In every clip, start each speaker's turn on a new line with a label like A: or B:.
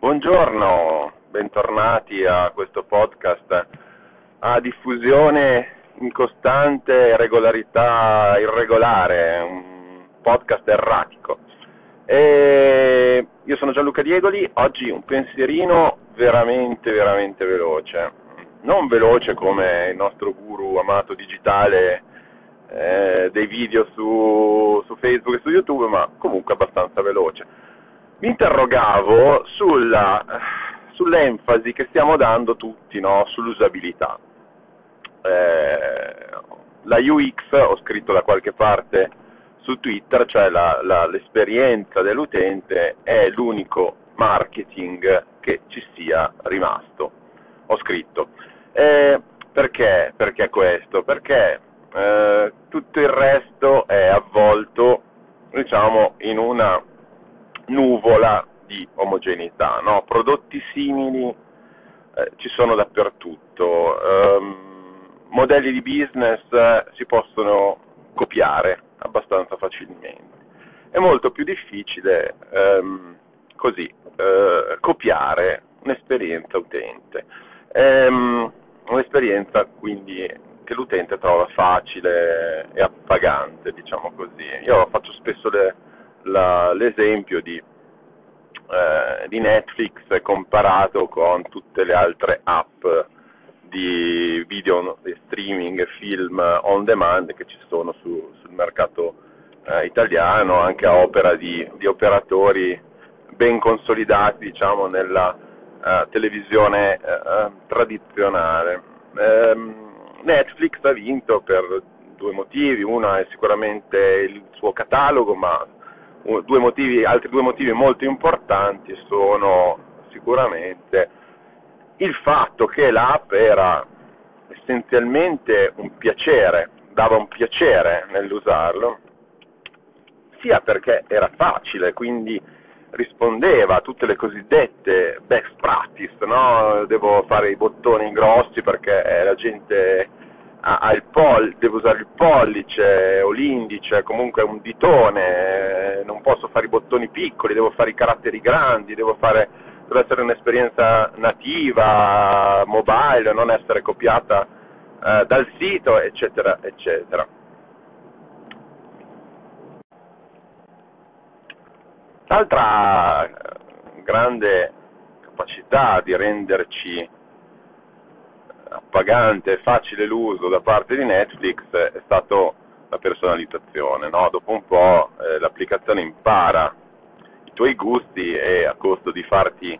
A: Buongiorno, bentornati a questo podcast a diffusione in costante regolarità irregolare, un podcast erratico. E io sono Gianluca Diegoli, oggi un pensierino veramente, veramente veloce. Non veloce come il nostro guru amato digitale eh, dei video su, su Facebook e su YouTube, ma comunque abbastanza veloce mi interrogavo sulla, sull'enfasi che stiamo dando tutti no? sull'usabilità. Eh, la UX, ho scritto da qualche parte su Twitter, cioè la, la, l'esperienza dell'utente è l'unico marketing che ci sia rimasto. Ho scritto. Eh, perché? Perché questo? Perché eh, tutto il resto è avvolto, diciamo, in una nuvola di omogeneità, no? prodotti simili eh, ci sono dappertutto, um, modelli di business eh, si possono copiare abbastanza facilmente, è molto più difficile um, così uh, copiare un'esperienza utente, um, un'esperienza quindi che l'utente trova facile e appagante, diciamo così. Io faccio spesso le, la, l'esempio di, eh, di, Netflix comparato con tutte le altre app di video di streaming, film on demand che ci sono su, sul mercato eh, italiano, anche a opera di, di, operatori ben consolidati diciamo, nella eh, televisione eh, tradizionale. Ehm, Netflix ha vinto per due motivi, uno è sicuramente il suo catalogo, ma due motivi, altri due motivi molto importanti sono sicuramente il fatto che l'app era essenzialmente un piacere, dava un piacere nell'usarlo, sia perché era facile, quindi rispondeva a tutte le cosiddette best practice, no? devo fare i bottoni grossi perché la gente ha, il poll, devo usare il pollice o l'indice, comunque un ditone, non posso fare i bottoni piccoli, devo fare i caratteri grandi, devo fare, deve essere un'esperienza nativa, mobile, non essere copiata eh, dal sito, eccetera, eccetera. L'altra grande capacità di renderci appagante e facile l'uso da parte di Netflix è stato la personalizzazione, no? dopo un po' eh, l'applicazione impara i tuoi gusti e a costo di farti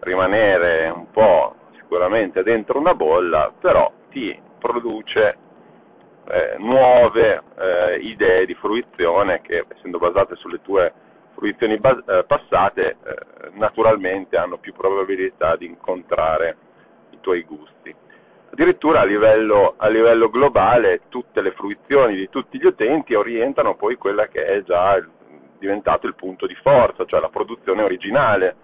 A: rimanere un po' sicuramente dentro una bolla, però ti produce eh, nuove eh, idee di fruizione che essendo basate sulle tue fruizioni bas- eh, passate eh, naturalmente hanno più probabilità di incontrare i tuoi gusti addirittura a livello, a livello, globale tutte le fruizioni di tutti gli utenti orientano poi quella che è già diventato il punto di forza, cioè la produzione originale,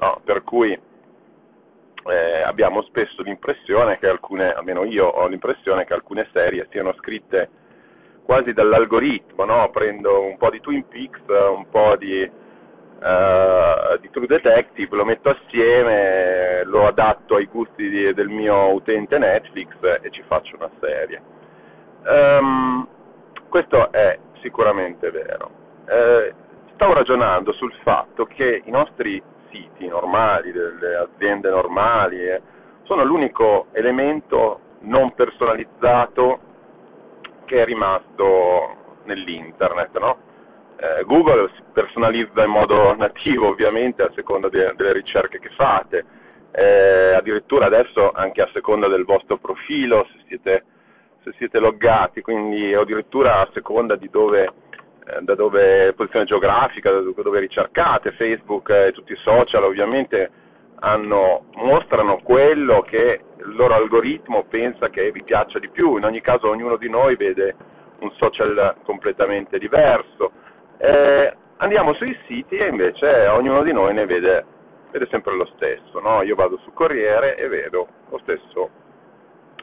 A: no? per cui eh, abbiamo spesso l'impressione che alcune, almeno io ho l'impressione che alcune serie siano scritte quasi dall'algoritmo, no? prendo un po' di Twin Peaks, un po' di uh, di True Detective, lo metto assieme, lo adatto ai gusti di, del mio utente Netflix e ci faccio una serie. Um, questo è sicuramente vero. Uh, stavo ragionando sul fatto che i nostri siti normali, delle aziende normali, eh, sono l'unico elemento non personalizzato che è rimasto nell'internet, no? Eh, Google personalizza in modo nativo ovviamente a seconda de- delle ricerche che fate, eh, addirittura adesso anche a seconda del vostro profilo, se siete, se siete loggati, quindi addirittura a seconda di dove, eh, da dove, posizione geografica, da dove ricercate, Facebook e tutti i social ovviamente hanno, mostrano quello che il loro algoritmo pensa che vi piaccia di più, in ogni caso ognuno di noi vede un social completamente diverso eh, andiamo sui siti e invece ognuno di noi ne vede, vede sempre lo stesso. No? Io vado su Corriere e vedo lo stesso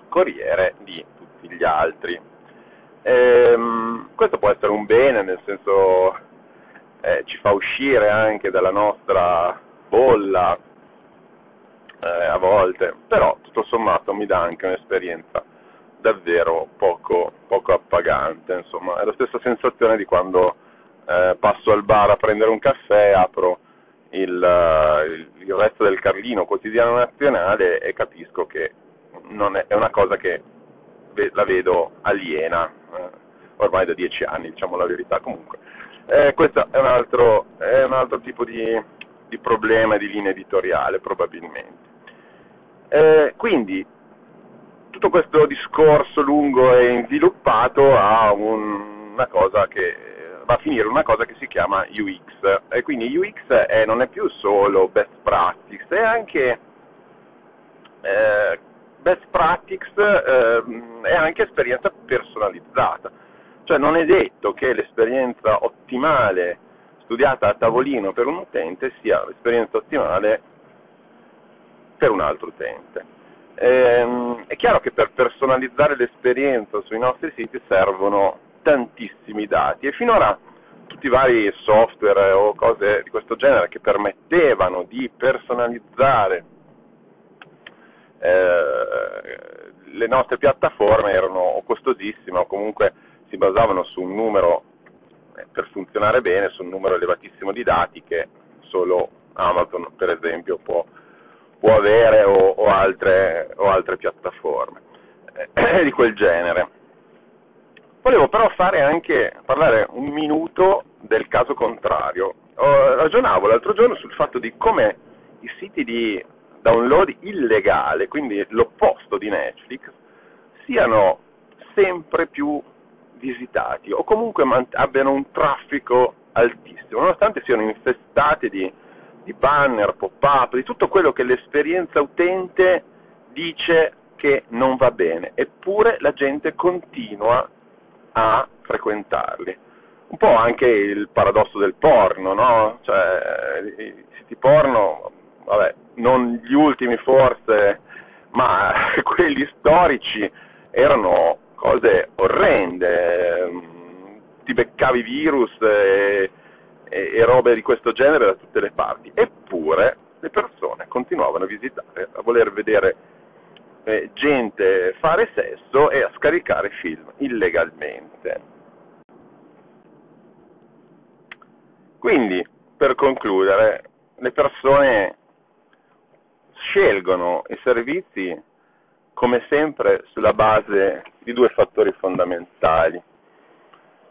A: Corriere di tutti gli altri. Ehm, questo può essere un bene, nel senso eh, ci fa uscire anche dalla nostra bolla eh, a volte, però tutto sommato mi dà anche un'esperienza davvero poco, poco appagante, insomma, è la stessa sensazione di quando eh, passo al bar a prendere un caffè, apro il, il, il, resto del Carlino quotidiano nazionale e capisco che è, è, una cosa che la vedo aliena, eh, ormai da dieci anni, diciamo la verità comunque. Eh, questo è un altro, è un altro tipo di, di problema di linea editoriale probabilmente. Eh, quindi tutto questo discorso lungo e inviluppato ha un, una cosa che va a finire una cosa che si chiama UX e quindi UX è, non è più solo best practice, è anche eh, best practice eh, è anche esperienza personalizzata, cioè non è detto che l'esperienza ottimale studiata a tavolino per un utente sia l'esperienza ottimale per un altro utente. Ehm, è chiaro che per personalizzare l'esperienza sui nostri siti servono tantissimi dati e finora tutti i vari software o cose di questo genere che permettevano di personalizzare eh, le nostre piattaforme erano costosissime o comunque si basavano su un numero eh, per funzionare bene su un numero elevatissimo di dati che solo Amazon per esempio può, può avere o, o, altre, o, altre, piattaforme eh, di quel genere. Volevo però fare anche, parlare un minuto del caso contrario. Ragionavo l'altro giorno sul fatto di come i siti di download illegale, quindi l'opposto di Netflix, siano sempre più visitati o comunque abbiano un traffico altissimo, nonostante siano infestati di, di banner, pop-up, di tutto quello che l'esperienza utente dice che non va bene, eppure la gente continua a frequentarli. Un po' anche il paradosso del porno, no? Cioè, i siti porno, vabbè, non gli ultimi forse, ma quelli storici erano cose orrende, ti beccavi virus e, e, e robe di questo genere da tutte le parti, eppure le persone continuavano a visitare, a voler vedere eh, gente fare sesso e a scaricare film illegalmente. Quindi, per concludere, le persone scelgono i servizi come sempre sulla base di due fattori fondamentali.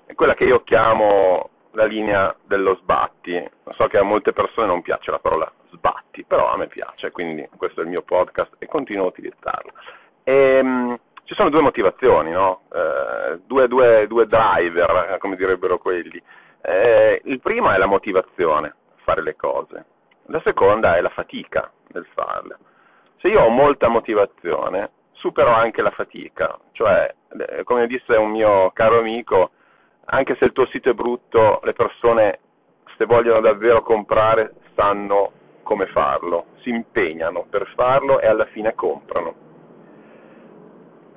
A: È quella che io chiamo la linea dello sbatti. So che a molte persone non piace la parola sbatti, però a me piace, quindi questo è il mio podcast e continuo a utilizzarlo. E, ehm, ci sono due motivazioni, no? eh, due, due, due, driver, come direbbero quelli. Eh, il primo è la motivazione, fare le cose. La seconda è la fatica nel farle. Se io ho molta motivazione, supero anche la fatica, cioè, eh, come disse un mio caro amico, anche se il tuo sito è brutto, le persone, se vogliono davvero comprare, sanno come farlo, si impegnano per farlo e alla fine comprano.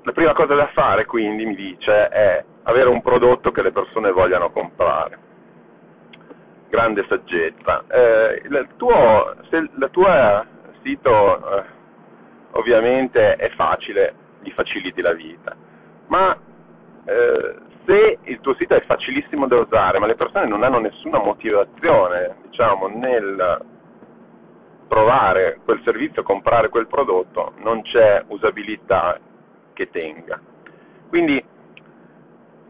A: La prima cosa da fare, quindi, mi dice, è avere un prodotto che le persone vogliano comprare. Grande saggezza. Eh, il tuo, se il tuo sito eh, ovviamente è facile, gli faciliti la vita, ma eh, se il tuo sito è facilissimo da usare, ma le persone non hanno nessuna motivazione, diciamo, nel provare quel servizio, comprare quel prodotto, non c'è usabilità che tenga. Quindi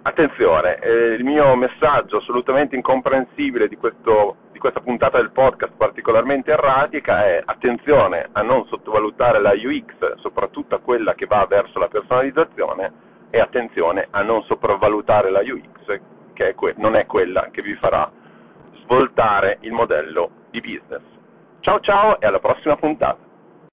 A: attenzione, eh, il mio messaggio assolutamente incomprensibile di, questo, di, questa puntata del podcast particolarmente erratica è attenzione a non sottovalutare la UX, soprattutto quella che va verso la personalizzazione e attenzione a non sopravvalutare la UX, che è que- non è quella che vi farà svoltare il modello di business. Ciao ciao e alla prossima puntata.